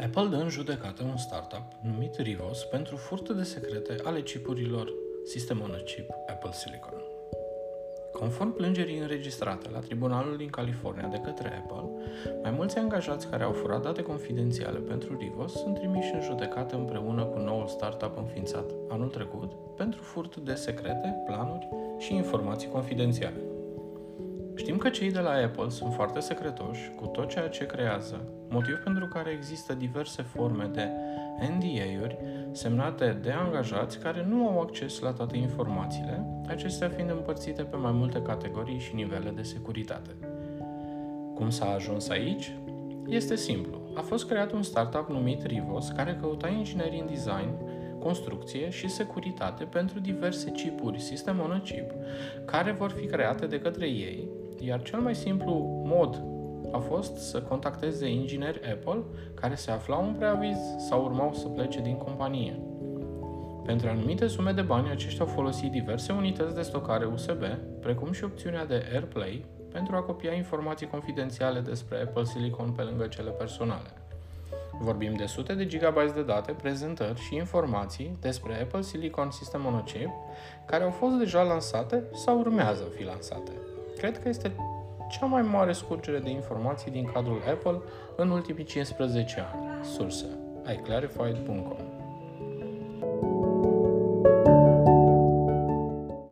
Apple dă în judecată un startup numit Rivos pentru furte de secrete ale chipurilor System on a Chip Apple Silicon. Conform plângerii înregistrate la tribunalul din California de către Apple, mai mulți angajați care au furat date confidențiale pentru Rivos sunt trimiși în judecată împreună cu noul startup înființat anul trecut pentru furt de secrete, planuri și informații confidențiale. Știm că cei de la Apple sunt foarte secretoși cu tot ceea ce creează, motiv pentru care există diverse forme de NDA-uri semnate de angajați care nu au acces la toate informațiile, acestea fiind împărțite pe mai multe categorii și nivele de securitate. Cum s-a ajuns aici? Este simplu. A fost creat un startup numit Rivos care căuta ingineri în design, construcție și securitate pentru diverse chipuri sistem on a chip care vor fi create de către ei iar cel mai simplu mod a fost să contacteze ingineri Apple care se aflau în preaviz sau urmau să plece din companie. Pentru anumite sume de bani, aceștia au folosit diverse unități de stocare USB, precum și opțiunea de AirPlay, pentru a copia informații confidențiale despre Apple Silicon pe lângă cele personale. Vorbim de sute de gigabytes de date, prezentări și informații despre Apple Silicon System on a Chip, care au fost deja lansate sau urmează a fi lansate. Cred că este cea mai mare scurgere de informații din cadrul Apple în ultimii 15 ani. Sursă iClarified.com